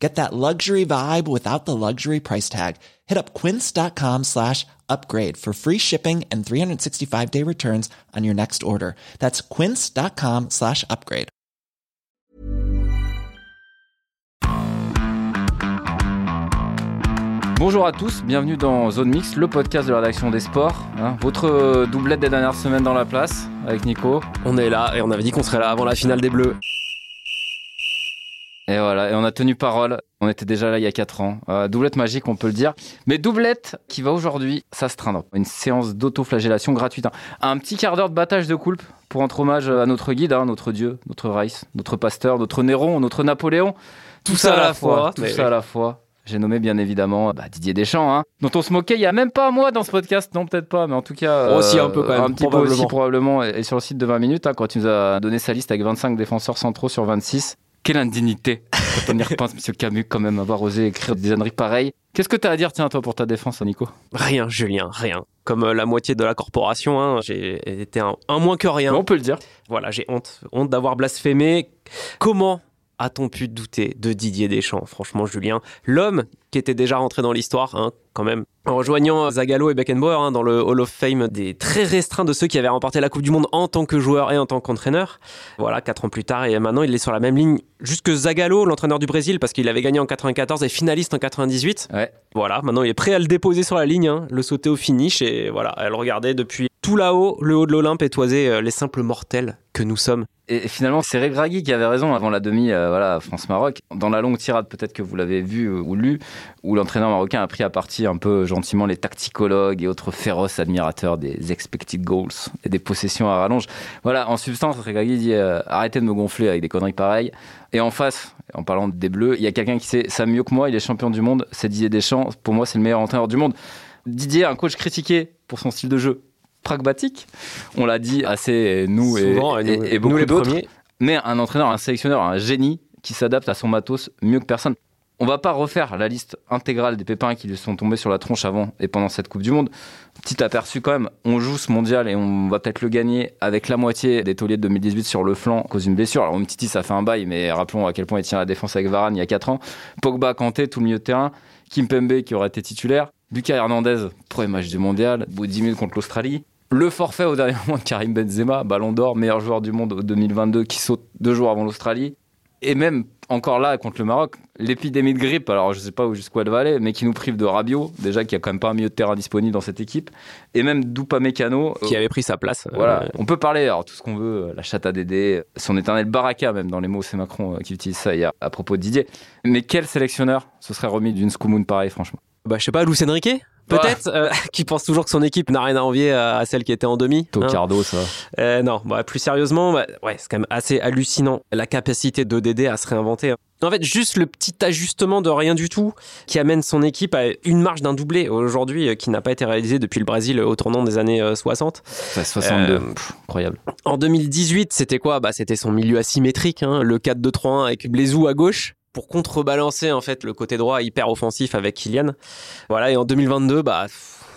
Get that luxury vibe without the luxury price tag. Hit up quince.com slash upgrade for free shipping and 365 day returns on your next order. That's quince.com slash upgrade. Bonjour à tous, bienvenue dans Zone Mix, le podcast de la rédaction des sports. hein. votre euh, doublette des dernières semaines dans la place avec Nico. On est là et on avait dit qu'on serait là avant la finale des Bleus. Et voilà, et on a tenu parole. On était déjà là il y a 4 ans. Euh, doublette magique, on peut le dire. Mais doublette qui va aujourd'hui s'astreindre. Une séance d'autoflagellation gratuite. hein. Un petit quart d'heure de battage de coulpe pour rendre hommage à notre guide, hein, notre dieu, notre Rice, notre pasteur, notre Néron, notre Napoléon. Tout, ça à la fois. Tout ça oui. à la fois. J'ai nommé bien évidemment bah, Didier Deschamps, hein, dont on se moquait il y a même pas un mois dans ce podcast, non peut-être pas, mais en tout cas Oh, si, un peu quand même, un petit peu probablement. aussi probablement, et et sur le site de 20 minutes hein, quand tu nous as donné sa liste avec 25 défenseurs centraux sur 26. Quelle indignité quand on y repense, Monsieur Camus, quand même avoir osé écrire des âneries pareilles. Qu'est-ce que tu as à dire, tiens, toi, pour ta défense, Nico? Rien, Julien, rien. Comme euh, la moitié de la corporation, hein, j'ai été un, un moins que rien. On peut le dire. Voilà, j'ai honte. Honte d'avoir blasphémé. Comment a-t-on pu douter de Didier Deschamps? Franchement, Julien, l'homme qui était déjà rentré dans l'histoire, hein, quand même, en rejoignant Zagallo et Beckenbauer hein, dans le Hall of Fame des très restreints de ceux qui avaient remporté la Coupe du Monde en tant que joueur et en tant qu'entraîneur. Voilà, quatre ans plus tard, et maintenant il est sur la même ligne, juste que Zagallo, l'entraîneur du Brésil, parce qu'il avait gagné en 94 et finaliste en 98. Ouais. Voilà, maintenant il est prêt à le déposer sur la ligne, hein, le sauter au finish, et voilà, à le regarder depuis tout là-haut, le haut de l'Olympe, et toiser euh, les simples mortels que nous sommes. Et finalement, c'est Regragui qui avait raison avant la demi, euh, voilà, France-Maroc. Dans la longue tirade, peut-être que vous l'avez vu euh, ou lu, où l'entraîneur marocain a pris à partie un peu gentiment les tacticologues et autres féroces admirateurs des expected goals et des possessions à rallonge. Voilà, en substance, Regragui dit arrêtez de me gonfler avec des conneries pareilles. Et en face, en parlant des Bleus, il y a quelqu'un qui sait ça mieux que moi, il est champion du monde, c'est Didier Deschamps. Pour moi, c'est le meilleur entraîneur du monde. Didier, un coach critiqué pour son style de jeu pragmatique. On l'a dit assez, nous et, Souvent, et- nous, et nous beaucoup d'autres mais un entraîneur, un sélectionneur, un génie qui s'adapte à son matos mieux que personne. On va pas refaire la liste intégrale des pépins qui lui sont tombés sur la tronche avant et pendant cette Coupe du Monde. Petit aperçu quand même, on joue ce mondial et on va peut-être le gagner avec la moitié des tauliers de 2018 sur le flanc à cause d'une blessure. Alors Umtiti ça fait un bail, mais rappelons à quel point il tient la défense avec Varane il y a 4 ans. Pogba, Kanté, tout le milieu de terrain. Kim Pembe qui aurait été titulaire. Lucas Hernandez, premier match du mondial, bout de 10 minutes contre l'Australie. Le forfait au dernier moment de Karim Benzema, ballon d'or, meilleur joueur du monde au 2022 qui saute deux jours avant l'Australie. Et même encore là contre le Maroc, l'épidémie de grippe, alors je sais pas où jusqu'où elle va aller, mais qui nous prive de Rabiot, déjà qui a quand même pas un milieu de terrain disponible dans cette équipe, et même d'Upamecano. qui avait pris sa place. euh, Voilà, on peut parler, alors tout ce qu'on veut, euh, la chatte à Dédé, son éternel baraka même dans les mots, c'est Macron euh, qui utilise ça hier à propos de Didier. Mais quel sélectionneur se serait remis d'une Scoumoun pareille, franchement? Bah, je sais pas, Luis Enrique Peut-être, euh, qui pense toujours que son équipe n'a rien à envier à, à celle qui était en demi. hein. Tocardo, ça. Euh, non, bah, plus sérieusement, bah, ouais, c'est quand même assez hallucinant la capacité d'ODD à se réinventer. hein. En fait, juste le petit ajustement de rien du tout qui amène son équipe à une marge d'un doublé aujourd'hui euh, qui n'a pas été réalisé depuis le Brésil au tournant des années euh, 60. Enfin, 62, Euh, Pff, incroyable. En 2018, c'était quoi? Bah, C'était son milieu asymétrique, hein, le 4-2-3-1 avec Blezou à gauche pour contrebalancer en fait le côté droit hyper offensif avec Kylian. Voilà, et en 2022, bah,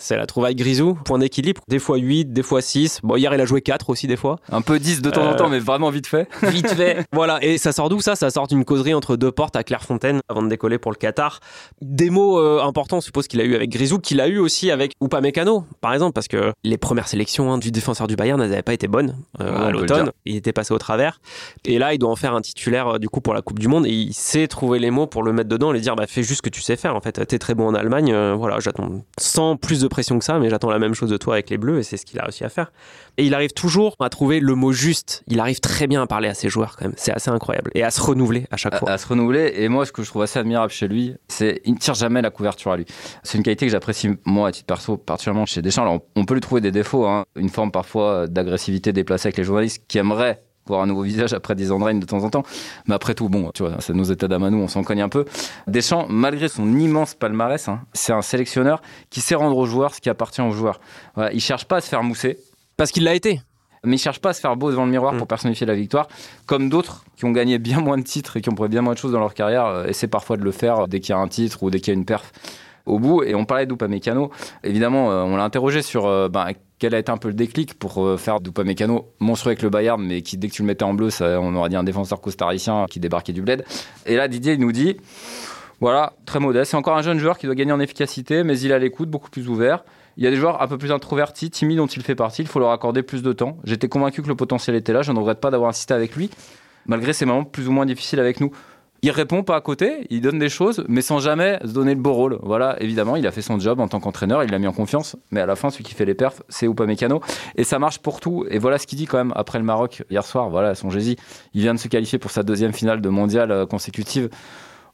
c'est la trouvaille Grisou, point d'équilibre, des fois 8, des fois 6. Bon, hier il a joué 4 aussi des fois. Un peu 10 de temps en Euh, temps, mais vraiment vite fait. Vite fait. voilà, et ça sort d'où ça? Ça sort d'une causerie entre deux portes à Clairefontaine avant de décoller pour le Qatar. Des mots euh, importants, on suppose qu'il a eu avec Grisou, qu'il a eu aussi avec Upamecano, par exemple, parce que les premières sélections hein, du défenseur du Bayern, elles n'avaient pas été bonnes euh, Ouais, à l'automne. Il était passé au travers. Et là, il doit en faire un titulaire du coup pour la Coupe du Monde. Et il sait trouver les mots pour le mettre dedans, et dire bah fais juste ce que tu sais faire. En fait, t'es très bon en Allemagne. voilà, j'attends sans plus de pression que ça, mais j'attends la même chose de toi avec les Bleus, et c'est ce qu'il a réussi à faire. Et il arrive toujours à trouver le mot juste. Il arrive très bien à parler à ses joueurs quand même. C'est assez incroyable. Et à se renouveler à chaque à, fois. à se renouveler. Et moi, ce que je trouve assez admirable chez lui, c'est il ne tire jamais la couverture à lui. C'est une qualité que j'apprécie, moi, à titre perso, particulièrement chez Deschamps. Alors, on, on peut lui trouver des défauts, hein. une forme parfois d'agressivité déplacée avec les journalistes qui aimeraient voir un nouveau visage après des Andraines de temps en temps. Mais après tout, bon, tu vois, c'est nos états d'âme à nous, on s'en cogne un peu. Deschamps, malgré son immense palmarès, hein, c'est un sélectionneur qui sait rendre aux joueurs ce qui appartient aux joueurs. Voilà, il cherche pas à se faire mousser. Parce qu'il l'a été. Mais il cherche pas à se faire beau devant le miroir Mm. pour personnifier la victoire, comme d'autres qui ont gagné bien moins de titres et qui ont pris bien moins de choses dans leur carrière, euh, essaient parfois de le faire dès qu'il y a un titre ou dès qu'il y a une perf au bout. Et on parlait d'Upamecano. Évidemment, euh, on l'a interrogé sur euh, ben, quel a été un peu le déclic pour euh, faire d'Upamecano monstrueux avec le Bayern, mais qui, dès que tu le mettais en bleu, ça, on aurait dit un défenseur costaricien qui débarquait du bled. Et là, Didier, il nous dit voilà, très modeste. C'est encore un jeune joueur qui doit gagner en efficacité, mais il à l'écoute, beaucoup plus ouvert. Il y a des joueurs un peu plus introvertis, timides dont il fait partie. Il faut leur accorder plus de temps. J'étais convaincu que le potentiel était là. Je ne regrette pas d'avoir insisté avec lui, malgré ces moments plus ou moins difficiles avec nous. Il répond pas à côté, il donne des choses, mais sans jamais se donner le beau rôle. Voilà, évidemment, il a fait son job en tant qu'entraîneur, il l'a mis en confiance, mais à la fin, celui qui fait les perfs, c'est Upamecano. Et ça marche pour tout. Et voilà ce qu'il dit quand même après le Maroc hier soir. Voilà, songez-y. Il vient de se qualifier pour sa deuxième finale de mondial euh, consécutive.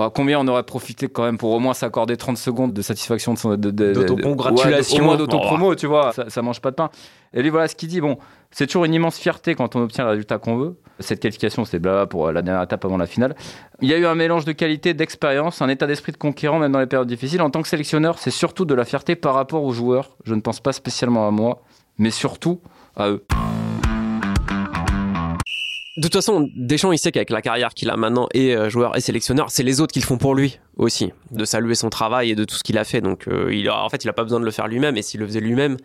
Oh, combien on aurait profité quand même pour au moins s'accorder 30 secondes de satisfaction de son de, de- D'autocongratulation. ouais, moins d'autopromo, tu vois, ça, ça mange pas de pain. Et lui, voilà ce qu'il dit. Bon, c'est toujours une immense fierté quand on obtient le résultat qu'on veut. Cette qualification, c'était blabla pour la dernière étape avant la finale. Il y a eu un mélange de qualité, d'expérience, un état d'esprit de conquérant, même dans les périodes difficiles. En tant que sélectionneur, c'est surtout de la fierté par rapport aux joueurs. Je ne pense pas spécialement à moi, mais surtout à eux. De toute façon, Deschamps, il sait qu'avec la carrière qu'il a maintenant et euh, joueur et sélectionneur, c'est les autres qui le font pour lui aussi, de saluer son travail et de tout ce qu'il a fait. Donc, euh, il a, en fait, il a pas besoin de le faire lui-même. Et s'il le faisait lui-même,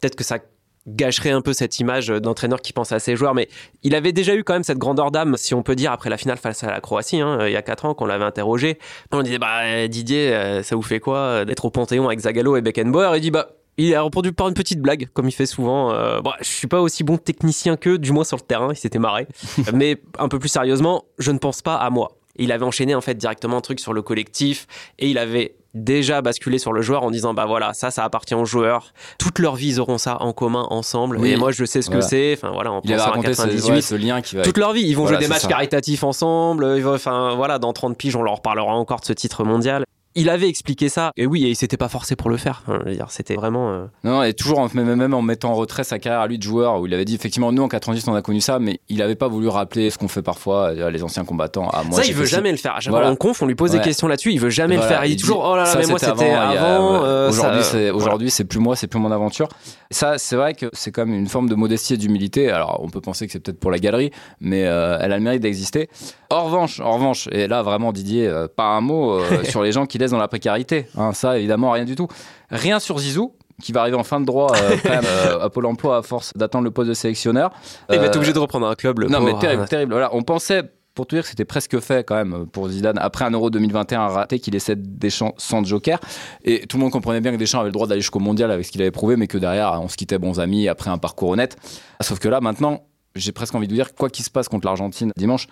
peut-être que ça gâcherait un peu cette image d'entraîneur qui pense à ses joueurs. Mais il avait déjà eu quand même cette grandeur d'âme, si on peut dire, après la finale face à la Croatie, hein, il y a 4 ans, qu'on l'avait interrogé. On disait, bah, Didier, euh, ça vous fait quoi d'être au Panthéon avec Zagallo et Beckenbauer? Il dit, bah, il a répondu par une petite blague, comme il fait souvent. Euh, bon, je suis pas aussi bon technicien qu'eux, du moins sur le terrain, il s'était marré. Mais un peu plus sérieusement, je ne pense pas à moi. Il avait enchaîné en fait directement un truc sur le collectif et il avait déjà basculé sur le joueur en disant bah voilà ça ça appartient aux joueurs toute leur vie ils auront ça en commun ensemble Oui. et moi je sais ce Voilà. que c'est enfin voilà en Il pensant à raconté ce, 98 ouais, ce lien qui va. toute leur vie ils vont Voilà, jouer des matchs ça. caritatifs ensemble enfin voilà dans 30 piges on leur reparlera encore de ce titre mondial il avait expliqué ça et oui et il s'était pas forcé pour le faire Enfin, c'était vraiment euh, Non, et toujours en, même, même en mettant en retrait sa carrière à lui de joueur, où il avait dit effectivement, nous en 98 on a connu ça, mais il avait pas voulu rappeler ce qu'on fait parfois, euh, les anciens combattants. Ah, moi, ça il veut jamais le faire à chaque Voilà. fois en conf on lui pose Ouais. des questions là-dessus il veut jamais Voilà, le faire il dit toujours oh là là ça, mais moi c'était il y a- avant euh, Aujourd'hui, c'est voilà. aujourd'hui, c'est plus moi, c'est plus mon aventure. Ça, c'est vrai que c'est comme une forme de modestie et d'humilité. Alors, on peut penser que c'est peut-être pour la galerie, mais euh, elle a le mérite d'exister. En revanche, en revanche, et là vraiment Didier, pas un mot sur les gens qui dans la précarité. Hein, ça, évidemment, rien du tout. Rien sur Zizou qui va arriver en fin de droit euh, quand même, euh, à Pôle Emploi à force d'attendre le poste de sélectionneur. il va Euh, être obligé de reprendre un club le non, mais terrible, terrible. Voilà, on pensait, pour te dire que c'était presque fait quand même pour Zidane, après un Euro 2021 raté, qu'il essaie Deschamps sans joker. Et tout le monde comprenait bien que Deschamps avait le droit d'aller jusqu'au mondial avec ce qu'il avait prouvé, mais que derrière, on se quittait bons amis après un parcours honnête. Sauf que là, maintenant, j'ai presque envie de vous dire, quoi qu'il se passe contre l'Argentine dimanche,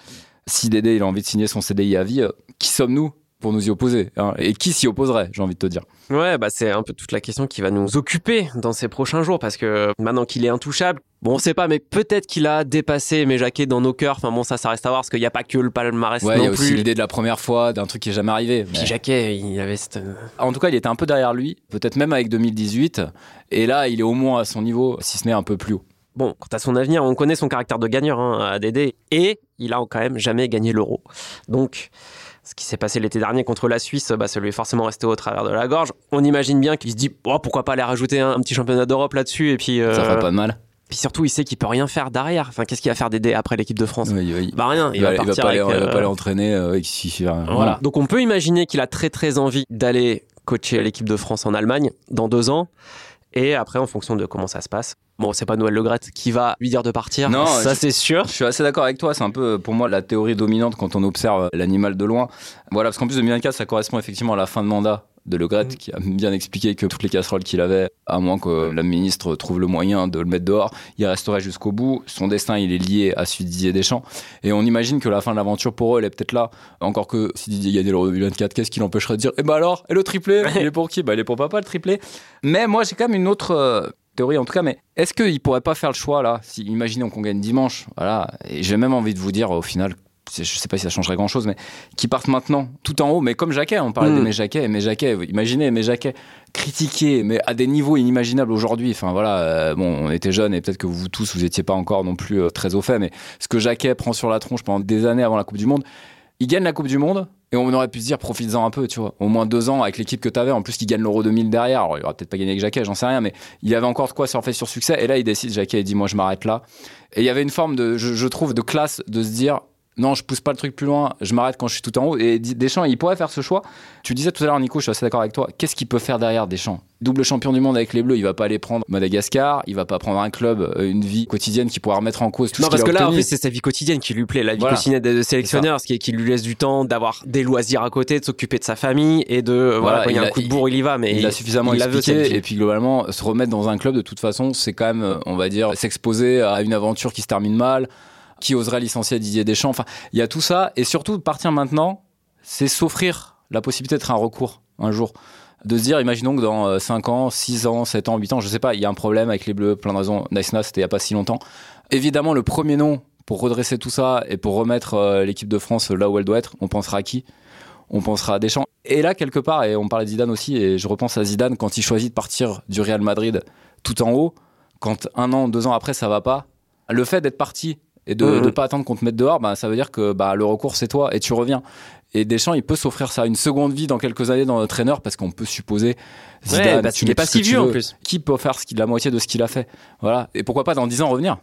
si Dédé il a envie de signer son CDI à vie, euh, qui sommes-nous pour nous y opposer hein Et qui s'y opposerait, j'ai envie de te dire Ouais, bah c'est un peu toute la question qui va nous occuper dans ces prochains jours parce que maintenant qu'il est intouchable, bon, on sait pas, mais peut-être qu'il a dépassé Aimé Jacquet dans nos cœurs. Enfin bon, ça, ça reste à voir parce qu'il n'y a pas que le palmarès Ouais, il y non a aussi plus. l'idée de la première fois, d'un truc qui est jamais arrivé. Puis mais- Jacquet, il avait cette. En tout cas, il était un peu derrière lui, peut-être même avec 2018. Et là, il est au moins à son niveau, si ce n'est un peu plus haut. Bon, quant à son avenir, on connaît son caractère de gagneur hein, à Dédé et il a quand même jamais gagné l'euro. Donc. Ce qui s'est passé l'été dernier contre la Suisse, bah, ça lui est forcément resté au travers de la gorge. On imagine bien qu'il se dit oh, pourquoi pas aller rajouter un, un petit championnat d'Europe là-dessus et puis, euh, Ça ferait pas de mal. puis surtout il sait qu'il peut rien faire derrière. Enfin, qu'est-ce qu'il va faire Dédé après l'équipe de France? Oui, oui. Bah rien, il, Il, va, va, il va partir pas aller, avec, il va euh, pas aller entraîner euh, avec si- voilà. voilà. Donc on peut imaginer qu'il a très très envie d'aller coacher l'équipe de France en Allemagne dans deux ans. Et après, en fonction de comment ça se passe. Bon, c'est pas Noël Le Graët qui va lui dire de partir. Non, ça c'est sûr. Je suis assez d'accord avec toi, c'est un peu pour moi la théorie dominante quand on observe l'animal de loin. Voilà, parce qu'en plus 2024, ça correspond effectivement à la fin de mandat de Le Gret, Mhm. qui a bien expliqué que toutes les casseroles qu'il avait, à moins que la ministre trouve le moyen de le mettre dehors, il resterait jusqu'au bout. Son destin, il est lié à celui de Didier Deschamps. Et on imagine que la fin de l'aventure pour eux, elle est peut-être là. Encore que si Didier gagnait l'Euro 2024, qu'est-ce qui l'empêcherait de dire Eh ben alors, et le triplé? Il est pour qui? Bah, il est pour papa le triplé. Mais moi, j'ai quand même une autre. euh, théorie en tout cas, mais est-ce qu'il pourrait pas faire le choix là? Si imaginons qu'on gagne dimanche, voilà, et j'ai même envie de vous dire au final, je sais pas si ça changerait grand chose, mais qui partent maintenant tout en haut, mais comme Jacquet, on parlait Mm. d'Aimé Jacquet, Aimé Jacquet, imaginez Aimé Jacquet critiqué, mais à des niveaux inimaginables aujourd'hui. Enfin voilà, euh, bon, on était jeunes et peut-être que vous tous vous étiez pas encore non plus euh, très au fait, mais ce que Jacquet prend sur la tronche pendant des années avant la Coupe du Monde. il gagne la Coupe du Monde. Et on aurait pu se dire, profites-en un peu, tu vois. Au moins deux ans avec l'équipe que tu avais. En plus, qu'il gagne l'Euro 2000 derrière. Alors, il aura peut-être pas gagné avec Jacquet, j'en sais rien, mais il avait encore de quoi surfer sur succès. Et là, il décide, Jacquet, il dit, moi, je m'arrête là. Et il y avait une forme de, je, je trouve, de classe de se dire, non, je pousse pas le truc plus loin, je m'arrête quand je suis tout en haut. Et Deschamps, il pourrait faire ce choix. Tu disais tout à l'heure, Nico, je suis assez d'accord avec toi. Qu'est-ce qu'il peut faire derrière Deschamps? Double champion du monde avec les Bleus, il va pas aller prendre Madagascar, il va pas prendre un club, euh, une vie quotidienne qui pourra remettre en cause tout non, ce parce que là, en fait, c'est sa vie quotidienne qui lui plaît, la vie Voilà. quotidienne de sélectionneur, ce qui, qui lui laisse du temps d'avoir des loisirs à côté, de s'occuper de sa famille et de euh, voilà, Voilà, quand il y a un coup de bourre, il y va. Mais il a suffisamment il expliqué et puis globalement se remettre dans un club de toute façon c'est quand même euh, on va dire s'exposer à une aventure qui se termine mal qui oserait licencier Didier Deschamps. Enfin il y a tout ça. Et surtout partir maintenant c'est s'offrir la possibilité d'être un recours un jour. De se dire imaginons que dans 5 ans 6 ans 7 ans 8 ans je sais pas il y a un problème avec les bleus plein de raisons. Naïsna c'était il y a pas si longtemps. Évidemment le premier nom pour redresser tout ça et pour remettre euh, l'équipe de France là où elle doit être on pensera à qui? On pensera à Deschamps. Et là, quelque part, et on parlait de Zidane aussi, et je repense à Zidane quand il choisit de partir du Real Madrid tout en haut, quand un an, deux ans après, ça va pas, le fait d'être parti et de Mhm. ne pas attendre qu'on te mette dehors, bah, ça veut dire que bah, le recours, c'est toi et tu reviens. Et Deschamps, il peut s'offrir ça, une seconde vie dans quelques années dans notre traîneur, parce qu'on peut supposer Zidane, Ouais, tu est pas si vieux en plus. Qui peut faire ce la moitié de ce qu'il a fait? Voilà. Et pourquoi pas dans 10 ans revenir?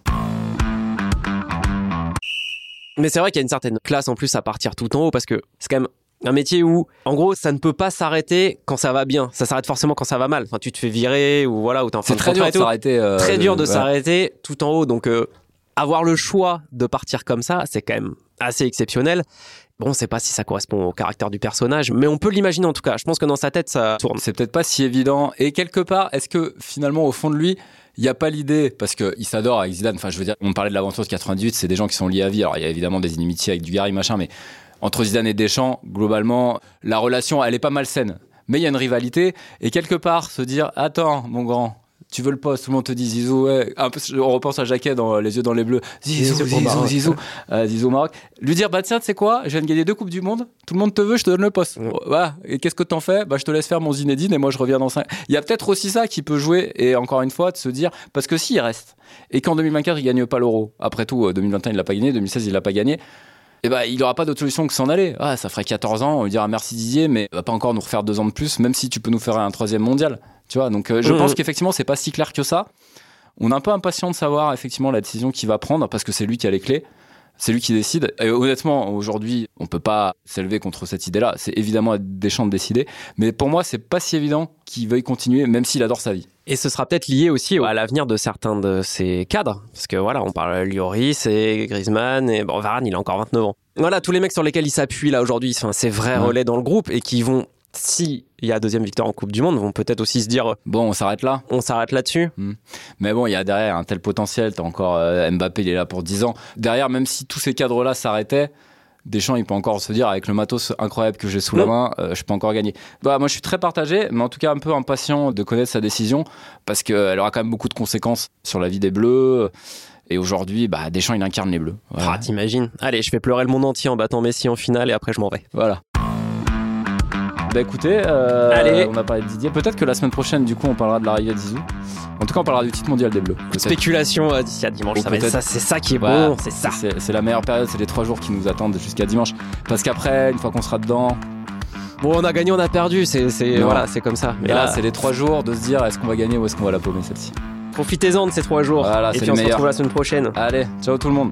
Mais c'est vrai qu'il y a une certaine classe en plus à partir tout en haut parce que c'est quand même un métier où, en gros, ça ne peut pas s'arrêter quand ça va bien. Ça s'arrête forcément quand ça va mal. Enfin, tu te fais virer ou voilà, ou t'es en fin C'est de très dur de s'arrêter. euh, Très dur de s'arrêter tout en haut. Donc, euh, avoir le choix de partir comme ça, c'est quand même assez exceptionnel. Bon, on sait pas si ça correspond au caractère du personnage, mais on peut l'imaginer en tout cas. Je pense que dans sa tête, ça tourne. C'est peut-être pas si évident. Et quelque part, est-ce que finalement, au fond de lui, il n'y a pas l'idée, parce qu'il s'adore avec Zidane, enfin je veux dire, on parlait de l'aventure de 98, c'est des gens qui sont liés à vie. Alors il y a évidemment des inimitiés avec Dugarry, machin, mais entre Zidane et Deschamps, globalement, la relation, elle est pas malsaine. Mais il y a une rivalité, et quelque part, se dire, attends, mon grand, tu veux le poste, tout le monde te dit Zizou, ouais. Un peu, on repense à Jacquet dans Les yeux dans les bleus. Zizou, Zizou Zizou, Maroc. Zizou, euh, Zizou Maroc. Lui dire, bah tiens, tu sais quoi, je viens de gagner deux Coupes du Monde, tout le monde te veut, je te donne le poste. Ouais. Voilà. Et qu'est-ce que t'en fais? Bah je te laisse faire mon Zinedine et moi je reviens dans 5. Il y a peut-être aussi ça qui peut jouer, et encore une fois, de se dire, parce que s'il reste, et qu'en 2024 il gagne pas l'euro, après tout, euh, 2021 il l'a pas gagné, 2016 il l'a pas gagné, et bah, il aura pas d'autre solution que s'en aller. Ah, ça ferait 14 ans, on lui dira merci Didier, mais va pas encore nous refaire deux ans de plus, même si tu peux nous faire un troisième mondial. Tu vois, donc euh, je Mhm. pense qu'effectivement, c'est pas si clair que ça. On est un peu impatient de savoir effectivement la décision qu'il va prendre parce que c'est lui qui a les clés. C'est lui qui décide. Et honnêtement, aujourd'hui, on peut pas s'élever contre cette idée-là. C'est évidemment à Deschamps de décider. Mais pour moi, c'est pas si évident qu'il veuille continuer, même s'il adore sa vie. Et ce sera peut-être lié aussi à l'avenir de certains de ses cadres. Parce que voilà, on parle Lloris et Griezmann et bon, Varane, il a encore 29 ans. Voilà, tous les mecs sur lesquels il s'appuie là aujourd'hui, enfin, ces vrais Ouais. relais dans le groupe et qui vont, si il y a deuxième victoire en Coupe du Monde, vont peut-être aussi se dire Bon, on s'arrête là. on s'arrête là-dessus. Mais bon, il y a derrière un tel potentiel. T'as encore euh, Mbappé, il est là pour 10 ans. Derrière, même si tous ces cadres-là s'arrêtaient, Deschamps, il peut encore se dire, avec le matos incroyable que j'ai sous la main, euh, je peux encore gagner. Bah, moi, je suis très partagé, mais en tout cas un peu impatient de connaître sa décision, parce qu'elle aura quand même beaucoup de conséquences sur la vie des Bleus. Et aujourd'hui, bah, Deschamps, il incarne les Bleus. Voilà. Ah, t'imagines Allez, je fais pleurer le monde entier en battant Messi en finale et après je m'en vais. Voilà. Bah écoutez, euh, Allez. on a parlé de Didier. Peut-être que la semaine prochaine, du coup, on parlera de l'arrivée de Zizou. En tout cas, on parlera du titre mondial des Bleus. Spéculation euh, d'ici à dimanche, Ou ça c'est ça qui est Voilà. bon, c'est ça. C'est la meilleure période, c'est les trois jours qui nous attendent jusqu'à dimanche. Parce qu'après, une fois qu'on sera dedans, Bon, on a gagné, on a perdu, c'est voilà, c'est comme ça. Mais là, là, c'est les trois jours de se dire est-ce qu'on va gagner ou est-ce qu'on va la paumer celle-ci? profitez-en de ces trois jours. Voilà, et c'est puis on se retrouve la semaine prochaine. Allez, ciao tout le monde.